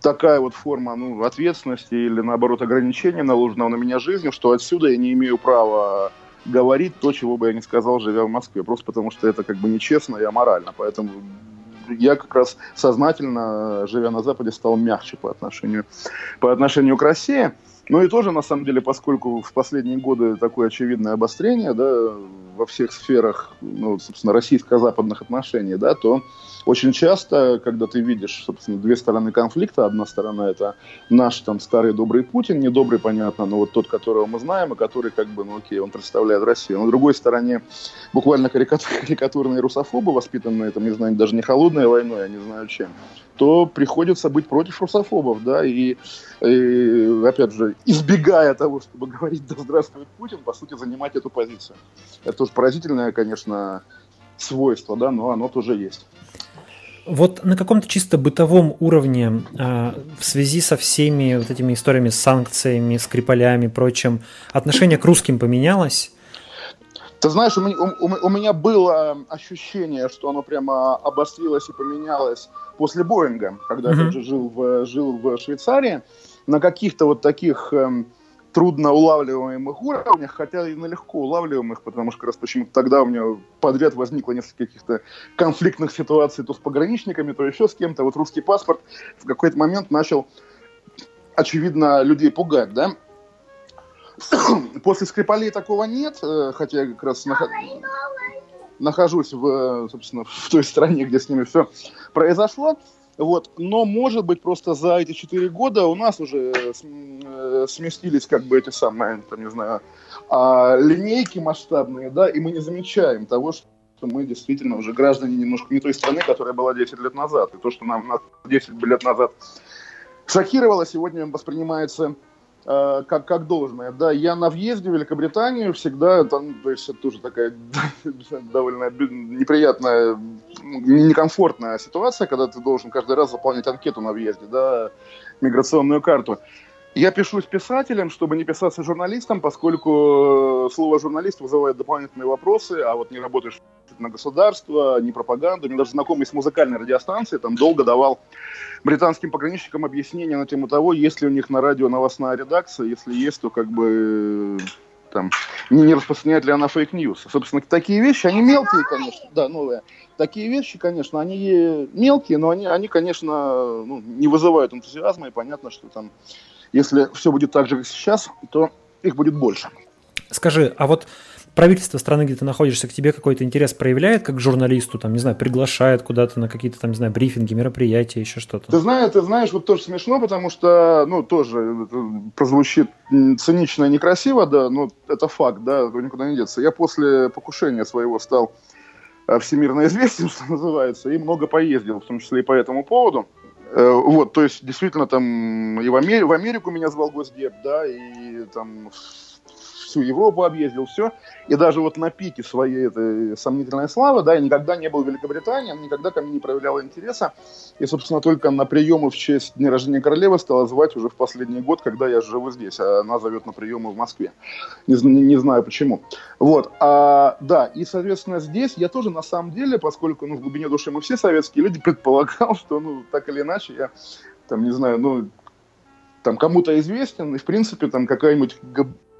такая вот форма ну, ответственности или, наоборот, ограничения, наложенного на меня жизнью, что отсюда я не имею права говорить то, чего бы я не сказал, живя в Москве, просто потому что это как бы нечестно и аморально. Поэтому я как раз сознательно, живя на Западе, стал мягче по отношению, по отношению к России. Ну и тоже, на самом деле, поскольку в последние годы такое очевидное обострение, да, во всех сферах, ну, собственно, российско-западных отношений, да, то очень часто, когда ты видишь, собственно, две стороны конфликта, одна сторона это наш там старый добрый Путин, недобрый, понятно, но вот тот, которого мы знаем, и который, как бы, ну окей, он представляет Россию. На другой стороне буквально карикатурные русофобы, воспитанные, там, не знаю, даже не холодной войной, я не знаю чем, то приходится быть против русофобов, да, и, и опять же, избегая того, чтобы говорить «да здравствует Путин», по сути, занимать эту позицию. Это тоже поразительное, конечно, свойство, да, но оно тоже есть. Вот на каком-то чисто бытовом уровне а, в связи со всеми вот этими историями с санкциями, скрипалями и прочим, отношение к русским поменялось? Ты знаешь, у меня, у, у меня было ощущение, что оно прямо обострилось и поменялось после Боинга, когда mm-hmm. я же жил в, жил в Швейцарии. На каких-то вот таких эм, трудно улавливаемых уровнях, хотя и на легко улавливаемых, потому что как раз почему-то тогда у меня подряд возникло несколько каких-то конфликтных ситуаций то с пограничниками, то еще с кем-то. Вот русский паспорт в какой-то момент начал, очевидно, людей пугать, да? После Скрипалей такого нет, э, хотя я как раз... нахожусь в, собственно, в той стране, где с ними все произошло. Вот. Но, может быть, просто за эти четыре года у нас уже э, сместились как бы эти самые, там, не знаю, а, линейки масштабные, да, и мы не замечаем того, что мы действительно уже граждане немножко не той страны, которая была 10 лет назад. И то, что нам 10 лет назад шокировало, сегодня воспринимается э, как, как должное. Да, я на въезде в Великобританию всегда, там, то есть это тоже такая довольно неприятная, некомфортная ситуация, когда ты должен каждый раз заполнять анкету на въезде, да, миграционную карту. Я пишу с писателем, чтобы не писаться журналистом, поскольку э, слово журналист вызывает дополнительные вопросы, а вот не работаешь на государство, не пропаганду. Мне даже знакомый с музыкальной радиостанции там долго давал британским пограничникам объяснения на тему того, есть ли у них на радио новостная редакция, если есть, то как бы там не, не распространяет ли она фейк-ньюс. Собственно, такие вещи, они мелкие, конечно, да, новые. Такие вещи, конечно, они мелкие, но они, они конечно, ну, не вызывают энтузиазма, и понятно, что там если все будет так же, как сейчас, то их будет больше. Скажи, а вот правительство страны, где ты находишься, к тебе какой-то интерес проявляет как журналисту, там, не знаю, приглашает куда-то на какие-то там, не знаю, брифинги, мероприятия, еще что-то? Ты знаешь, ты знаешь, вот тоже смешно, потому что, ну, тоже прозвучит цинично и некрасиво, да, но это факт, да, никуда не деться. Я после покушения своего стал э, всемирно известен, что называется, и много поездил, в том числе и по этому поводу. Э, вот, то есть, действительно, там и в, Амер... в Америку меня звал Госдеп, да, и там всю Европу объездил, все. И даже вот на пике своей этой сомнительной славы, да, я никогда не был в Великобритании, она никогда ко мне не проявляла интереса. И, собственно, только на приемы в честь дня рождения королевы стала звать уже в последний год, когда я живу здесь, она зовет на приемы в Москве. Не, не, не знаю почему. Вот, а, да, и, соответственно, здесь я тоже на самом деле, поскольку, ну, в глубине души мы все советские люди, предполагал, что, ну, так или иначе, я, там, не знаю, ну, там кому-то известен, и, в принципе, там какая-нибудь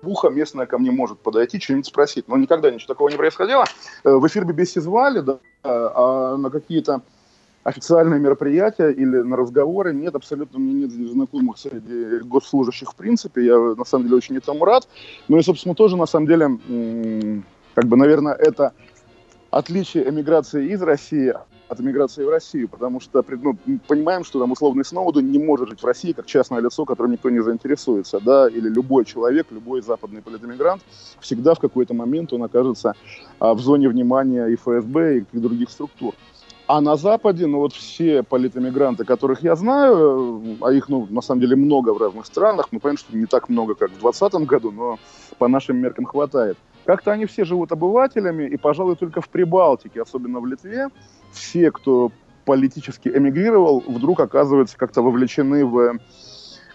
Буха местная ко мне может подойти, что-нибудь спросить. Но никогда ничего такого не происходило. Э, в эфир BBC звали, да, а на какие-то официальные мероприятия или на разговоры нет, абсолютно мне нет знакомых среди госслужащих в принципе. Я на самом деле очень этому рад. Ну и, собственно, тоже на самом деле, как бы, наверное, это отличие эмиграции из России от эмиграции в Россию, потому что ну, понимаем, что там условный Сноуден не может жить в России как частное лицо, которым никто не заинтересуется, да, или любой человек, любой западный политэмигрант, всегда в какой-то момент он окажется а, в зоне внимания и ФСБ, и других структур. А на Западе, ну вот все политэмигранты, которых я знаю, а их, ну, на самом деле много в разных странах, ну, понятно, что не так много, как в 2020 году, но по нашим меркам хватает. Как-то они все живут обывателями, и, пожалуй, только в Прибалтике, особенно в Литве, все, кто политически эмигрировал, вдруг оказываются как-то вовлечены в,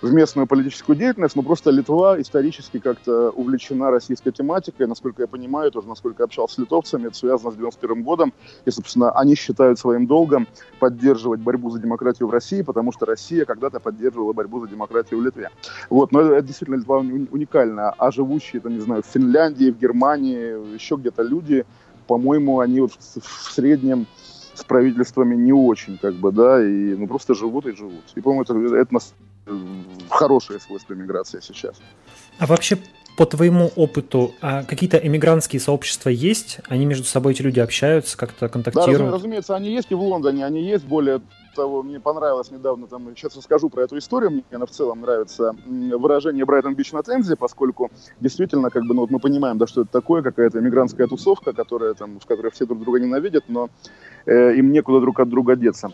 в местную политическую деятельность, но просто Литва исторически как-то увлечена российской тематикой, насколько я понимаю, тоже насколько я общался с литовцами, это связано с 91 годом, и, собственно, они считают своим долгом поддерживать борьбу за демократию в России, потому что Россия когда-то поддерживала борьбу за демократию в Литве. Вот, но это, это действительно Литва уникальна, а живущие, там, не знаю, в Финляндии, в Германии, еще где-то люди, по-моему, они вот в среднем с правительствами не очень, как бы, да, и ну, просто живут и живут. И, по-моему, это, это нас хорошее свойство миграции сейчас. А вообще, по твоему опыту, а какие-то эмигрантские сообщества есть? Они между собой, эти люди общаются, как-то контактируют? Да, разумеется, они есть и в Лондоне, они есть. Более того, мне понравилось недавно, там, сейчас расскажу про эту историю, мне она в целом нравится выражение Брайтон Бич на Темзе, поскольку действительно, как бы, ну, вот мы понимаем, да, что это такое, какая-то эмигрантская тусовка, которая там, в которой все друг друга ненавидят, но э, им некуда друг от друга деться.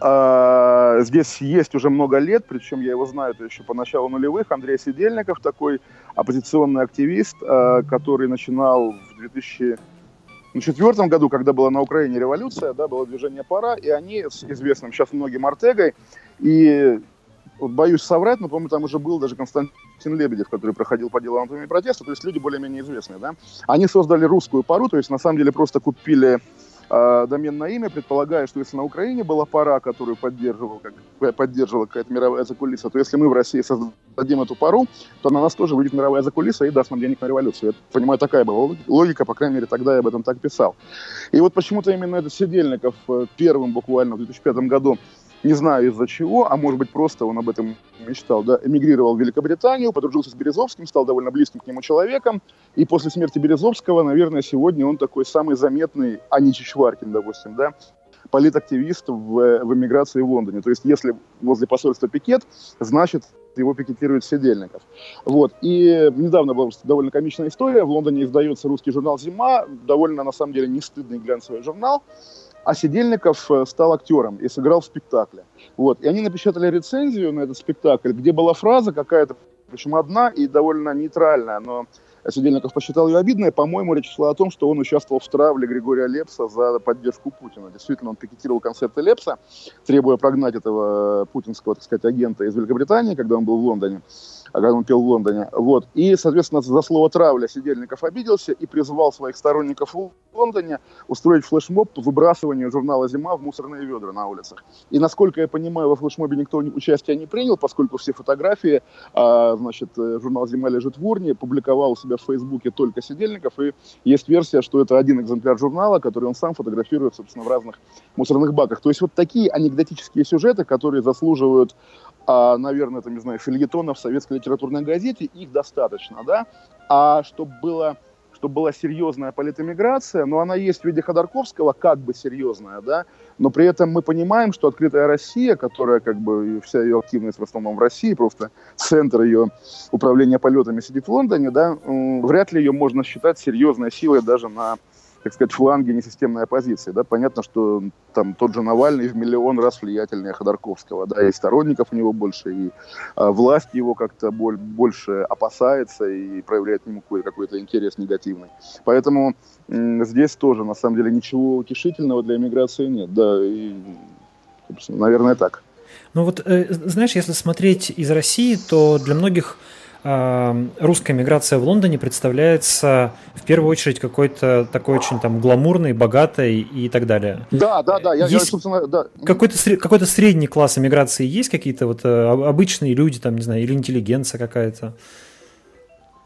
А, здесь есть уже много лет, причем я его знаю это еще по началу нулевых. Андрей Сидельников, такой оппозиционный активист, а, который начинал в 2000 в четвертом году, когда была на Украине революция, да, было движение «Пора», и они с известным сейчас многим Артегой, и вот боюсь соврать, но, по-моему, там уже был даже Константин Лебедев, который проходил по делу анатомии протеста, то есть люди более-менее известные, да. Они создали русскую пару, то есть на самом деле просто купили э, доменное имя, предполагая, что если на Украине была пара, которую поддерживал, как, поддерживала какая-то мировая закулиса, то если мы в России создадим эту пару, то на нас тоже выйдет мировая закулиса и даст нам денег на революцию. Я понимаю, такая была логика, по крайней мере, тогда я об этом так писал. И вот почему-то именно этот Сидельников э, первым буквально в 2005 году не знаю из-за чего, а может быть просто он об этом мечтал, да, эмигрировал в Великобританию, подружился с Березовским, стал довольно близким к нему человеком, и после смерти Березовского, наверное, сегодня он такой самый заметный, а не Чичваркин, допустим, да, политактивист в, в эмиграции в Лондоне. То есть если возле посольства пикет, значит его пикетирует Сидельников. Вот. И недавно была довольно комичная история. В Лондоне издается русский журнал «Зима». Довольно, на самом деле, не стыдный глянцевый журнал. А Сидельников э, стал актером и сыграл в спектакле. Вот. И они напечатали рецензию на этот спектакль, где была фраза какая-то, причем одна и довольно нейтральная, но Сидельников посчитал ее обидной. По-моему, речь шла о том, что он участвовал в травле Григория Лепса за поддержку Путина. Действительно, он пикетировал концерты Лепса, требуя прогнать этого путинского, так сказать, агента из Великобритании, когда он был в Лондоне когда он пел в Лондоне. Вот. И, соответственно, за слово травля Сидельников обиделся и призвал своих сторонников в Лондоне устроить флешмоб по выбрасыванию журнала «Зима» в мусорные ведра на улицах. И, насколько я понимаю, во флешмобе никто участия не принял, поскольку все фотографии, а, значит, э, журнал «Зима» лежит в урне, публиковал у себя в Фейсбуке только Сидельников, и есть версия, что это один экземпляр журнала, который он сам фотографирует, собственно, в разных мусорных баках. То есть вот такие анекдотические сюжеты, которые заслуживают а, наверное, это, не знаю, фильетонов в советской литературной газете, их достаточно, да, а чтобы было чтобы была серьезная политэмиграция, но она есть в виде Ходорковского, как бы серьезная, да, но при этом мы понимаем, что открытая Россия, которая как бы вся ее активность в основном в России, просто центр ее управления полетами сидит в Лондоне, да, вряд ли ее можно считать серьезной силой даже на так сказать, фланге несистемной оппозиции. Да? Понятно, что там тот же Навальный в миллион раз влиятельнее Ходорковского, да, и сторонников у него больше, и а, власть его как-то боль, больше опасается и проявляет к нему какой-то, какой интерес негативный. Поэтому здесь тоже, на самом деле, ничего утешительного для иммиграции нет. Да, и, наверное, так. Ну вот, э, знаешь, если смотреть из России, то для многих русская миграция в Лондоне представляется в первую очередь какой-то такой очень там гламурной, богатой и так далее. Да, да, да. Я, есть я, собственно, да. Какой-то, какой-то средний класс миграции есть какие-то вот э, обычные люди, там, не знаю, или интеллигенция какая-то?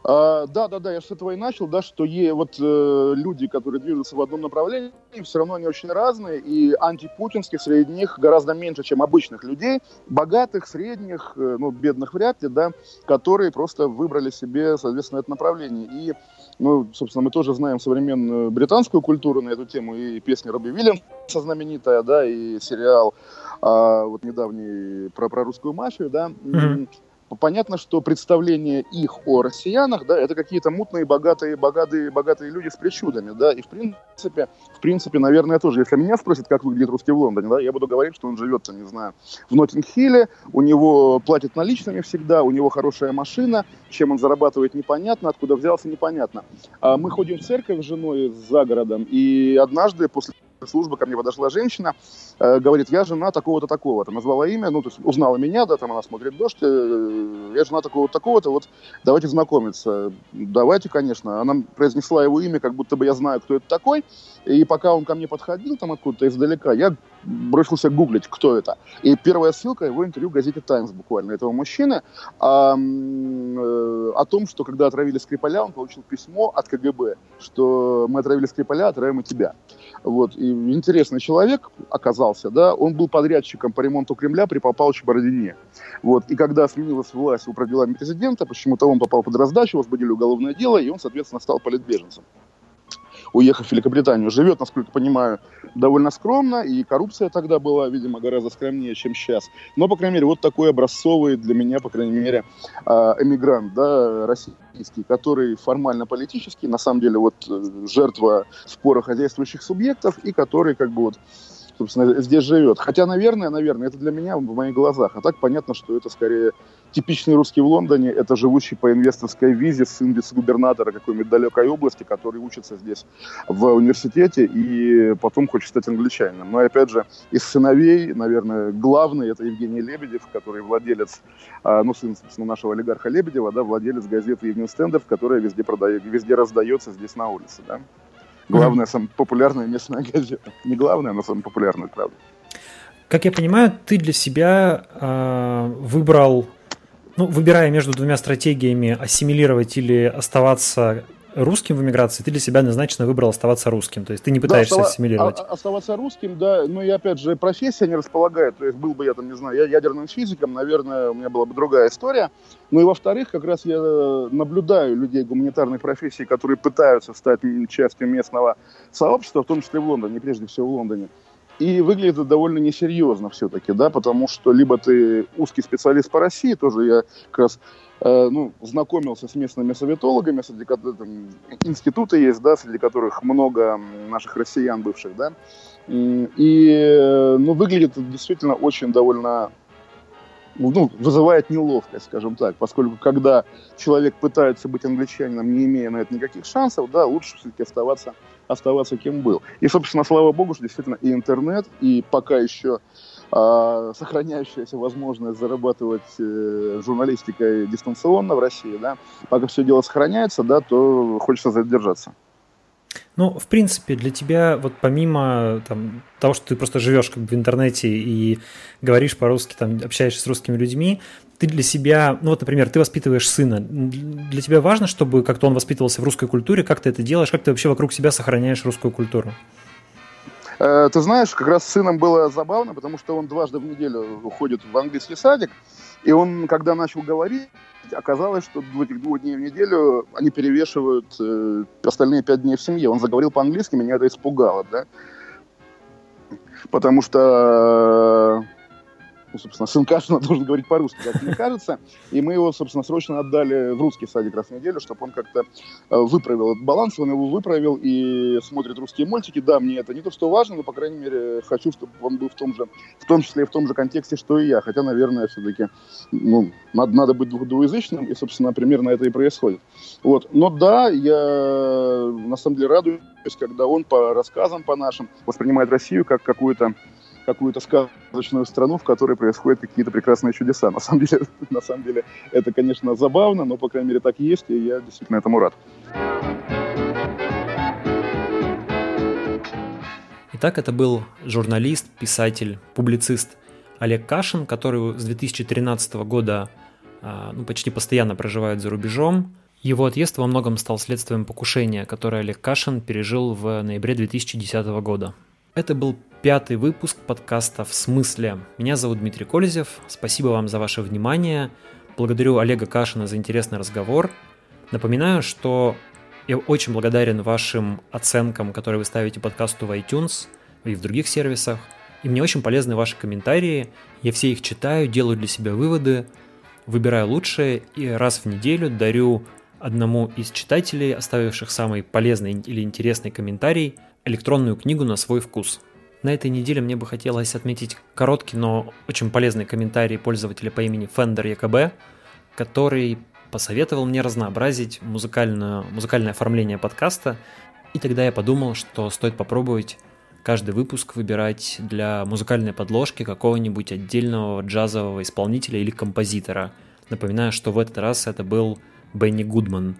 А, да, да, да, я с этого и начал, да, что е, вот э, люди, которые движутся в одном направлении, все равно они очень разные, и антипутинских среди них гораздо меньше, чем обычных людей, богатых, средних, э, ну, бедных вряд ли, да, которые просто выбрали себе, соответственно, это направление. И, ну, собственно, мы тоже знаем современную британскую культуру на эту тему, и песня Робби Уильямса знаменитая, да, и сериал а, вот недавний про, про русскую мафию, да, mm-hmm понятно, что представление их о россиянах, да, это какие-то мутные, богатые, богатые, богатые люди с причудами, да, и в принципе, в принципе, наверное, тоже, если меня спросят, как выглядит русский в Лондоне, да, я буду говорить, что он живет, не знаю, в Ноттинг-Хилле, у него платят наличными всегда, у него хорошая машина, чем он зарабатывает непонятно, откуда взялся непонятно. А мы ходим в церковь с женой за городом, и однажды после службы ко мне подошла женщина, э, говорит, я жена такого-то, такого-то. Назвала имя, ну, то есть узнала меня, да, там она смотрит дождь, э, я жена такого-то, такого-то, вот давайте знакомиться. Давайте, конечно. Она произнесла его имя, как будто бы я знаю, кто это такой. И пока он ко мне подходил там откуда-то издалека, я бросился гуглить, кто это. И первая ссылка, его интервью в газете «Таймс» буквально, этого мужчины, а, о том, что когда отравили Скрипаля, он получил письмо от КГБ, что мы отравили Скрипаля, отравим и тебя. Вот. И интересный человек оказался, да, он был подрядчиком по ремонту Кремля при Павловиче Бородине. Вот. И когда сменилась власть у делами президента, почему-то он попал под раздачу, возбудили уголовное дело, и он, соответственно, стал политбеженцем уехав в Великобританию. Живет, насколько понимаю, довольно скромно, и коррупция тогда была, видимо, гораздо скромнее, чем сейчас. Но, по крайней мере, вот такой образцовый для меня, по крайней мере, а, эмигрант, да, российский, который формально политический, на самом деле, вот э, жертва спора хозяйствующих субъектов, и который, как бы, вот, собственно, здесь живет. Хотя, наверное, наверное, это для меня в моих глазах. А так понятно, что это скорее типичный русский в Лондоне. Это живущий по инвесторской визе сын вице-губернатора какой-нибудь далекой области, который учится здесь в университете и потом хочет стать англичанином. Но, опять же, из сыновей, наверное, главный это Евгений Лебедев, который владелец, а, ну, сын, собственно, нашего олигарха Лебедева, да, владелец газеты Evening Standard, которая везде, продает, везде раздается здесь на улице, да. Главная, самая популярная местная газета. Не главная, но самая популярная, правда. Как я понимаю, ты для себя э, выбрал, ну, выбирая между двумя стратегиями, ассимилировать или оставаться русским в эмиграции, ты для себя однозначно выбрал оставаться русским, то есть ты не пытаешься да, ассимилировать. А, оставаться русским, да, ну и опять же профессия не располагает, то есть был бы я там, не знаю, я ядерным физиком, наверное, у меня была бы другая история. Ну и во-вторых, как раз я наблюдаю людей гуманитарной профессии, которые пытаются стать частью местного сообщества, в том числе в Лондоне, прежде всего в Лондоне. И выглядит это довольно несерьезно все-таки, да, потому что либо ты узкий специалист по России, тоже я как раз э, ну, знакомился с местными советологами, среди которых там, институты есть, да, среди которых много наших россиян бывших, да, и, э, ну, выглядит это действительно очень довольно ну, вызывает неловкость, скажем так, поскольку когда человек пытается быть англичанином, не имея на это никаких шансов, да, лучше все-таки оставаться, оставаться кем был. И, собственно, слава богу, что действительно и интернет, и пока еще э, сохраняющаяся возможность зарабатывать э, журналистикой дистанционно в России, да, пока все дело сохраняется, да, то хочется задержаться. Ну, в принципе, для тебя, вот помимо там, того, что ты просто живешь как бы в интернете и говоришь по-русски, там, общаешься с русскими людьми, ты для себя, ну вот, например, ты воспитываешь сына, для тебя важно, чтобы как-то он воспитывался в русской культуре, как ты это делаешь, как ты вообще вокруг себя сохраняешь русскую культуру? Э, ты знаешь, как раз с сыном было забавно, потому что он дважды в неделю уходит в английский садик, и он, когда начал говорить, оказалось, что в этих двух дней в неделю они перевешивают э, остальные пять дней в семье. Он заговорил по-английски, меня это испугало, да. Потому что ну, собственно, сын Кашина должен говорить по-русски, как мне кажется. И мы его, собственно, срочно отдали в русский садик раз в неделю, чтобы он как-то э, выправил этот баланс, он его выправил и смотрит русские мультики. Да, мне это не то, что важно, но, по крайней мере, хочу, чтобы он был в том же, в том числе и в том же контексте, что и я. Хотя, наверное, все-таки, ну, надо, надо быть двуязычным, и, собственно, примерно это и происходит. Вот. Но да, я на самом деле радуюсь, когда он по рассказам, по нашим, воспринимает Россию как какую-то какую-то сказочную страну, в которой происходят какие-то прекрасные чудеса. На самом деле, на самом деле это, конечно, забавно, но, по крайней мере, так есть, и я действительно этому рад. Итак, это был журналист, писатель, публицист Олег Кашин, который с 2013 года а, ну, почти постоянно проживает за рубежом. Его отъезд во многом стал следствием покушения, которое Олег Кашин пережил в ноябре 2010 года. Это был пятый выпуск подкаста «В смысле?». Меня зовут Дмитрий Кользев. Спасибо вам за ваше внимание. Благодарю Олега Кашина за интересный разговор. Напоминаю, что я очень благодарен вашим оценкам, которые вы ставите подкасту в iTunes и в других сервисах. И мне очень полезны ваши комментарии. Я все их читаю, делаю для себя выводы, выбираю лучшие и раз в неделю дарю одному из читателей, оставивших самый полезный или интересный комментарий – электронную книгу на свой вкус. На этой неделе мне бы хотелось отметить короткий, но очень полезный комментарий пользователя по имени Fender ЕКБ, который посоветовал мне разнообразить музыкальное, музыкальное оформление подкаста, и тогда я подумал, что стоит попробовать каждый выпуск выбирать для музыкальной подложки какого-нибудь отдельного джазового исполнителя или композитора. Напоминаю, что в этот раз это был Бенни Гудман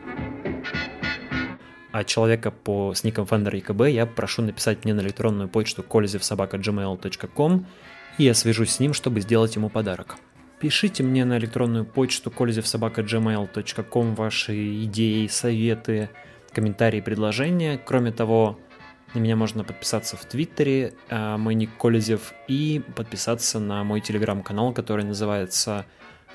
а человека по с ником FenderEKB я прошу написать мне на электронную почту kolzevsobaka.gmail.com и я свяжусь с ним, чтобы сделать ему подарок. Пишите мне на электронную почту kolzevsobaka.gmail.com ваши идеи, советы, комментарии, предложения. Кроме того, на меня можно подписаться в Твиттере, а, мой ник Колезев, и подписаться на мой телеграм-канал, который называется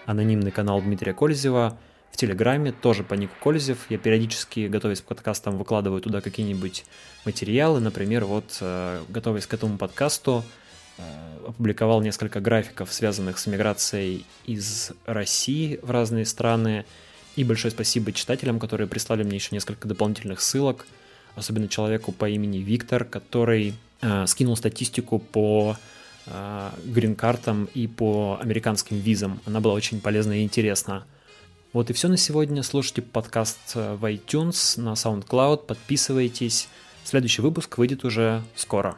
«Анонимный канал Дмитрия Колезева», в Телеграме, тоже по нику Кользев. Я периодически, готовясь к подкастам, выкладываю туда какие-нибудь материалы. Например, вот, э, готовясь к этому подкасту, э, опубликовал несколько графиков, связанных с миграцией из России в разные страны. И большое спасибо читателям, которые прислали мне еще несколько дополнительных ссылок, особенно человеку по имени Виктор, который э, скинул статистику по э, грин-картам и по американским визам. Она была очень полезна и интересна. Вот и все на сегодня. Слушайте подкаст э, в iTunes, на SoundCloud, подписывайтесь. Следующий выпуск выйдет уже скоро.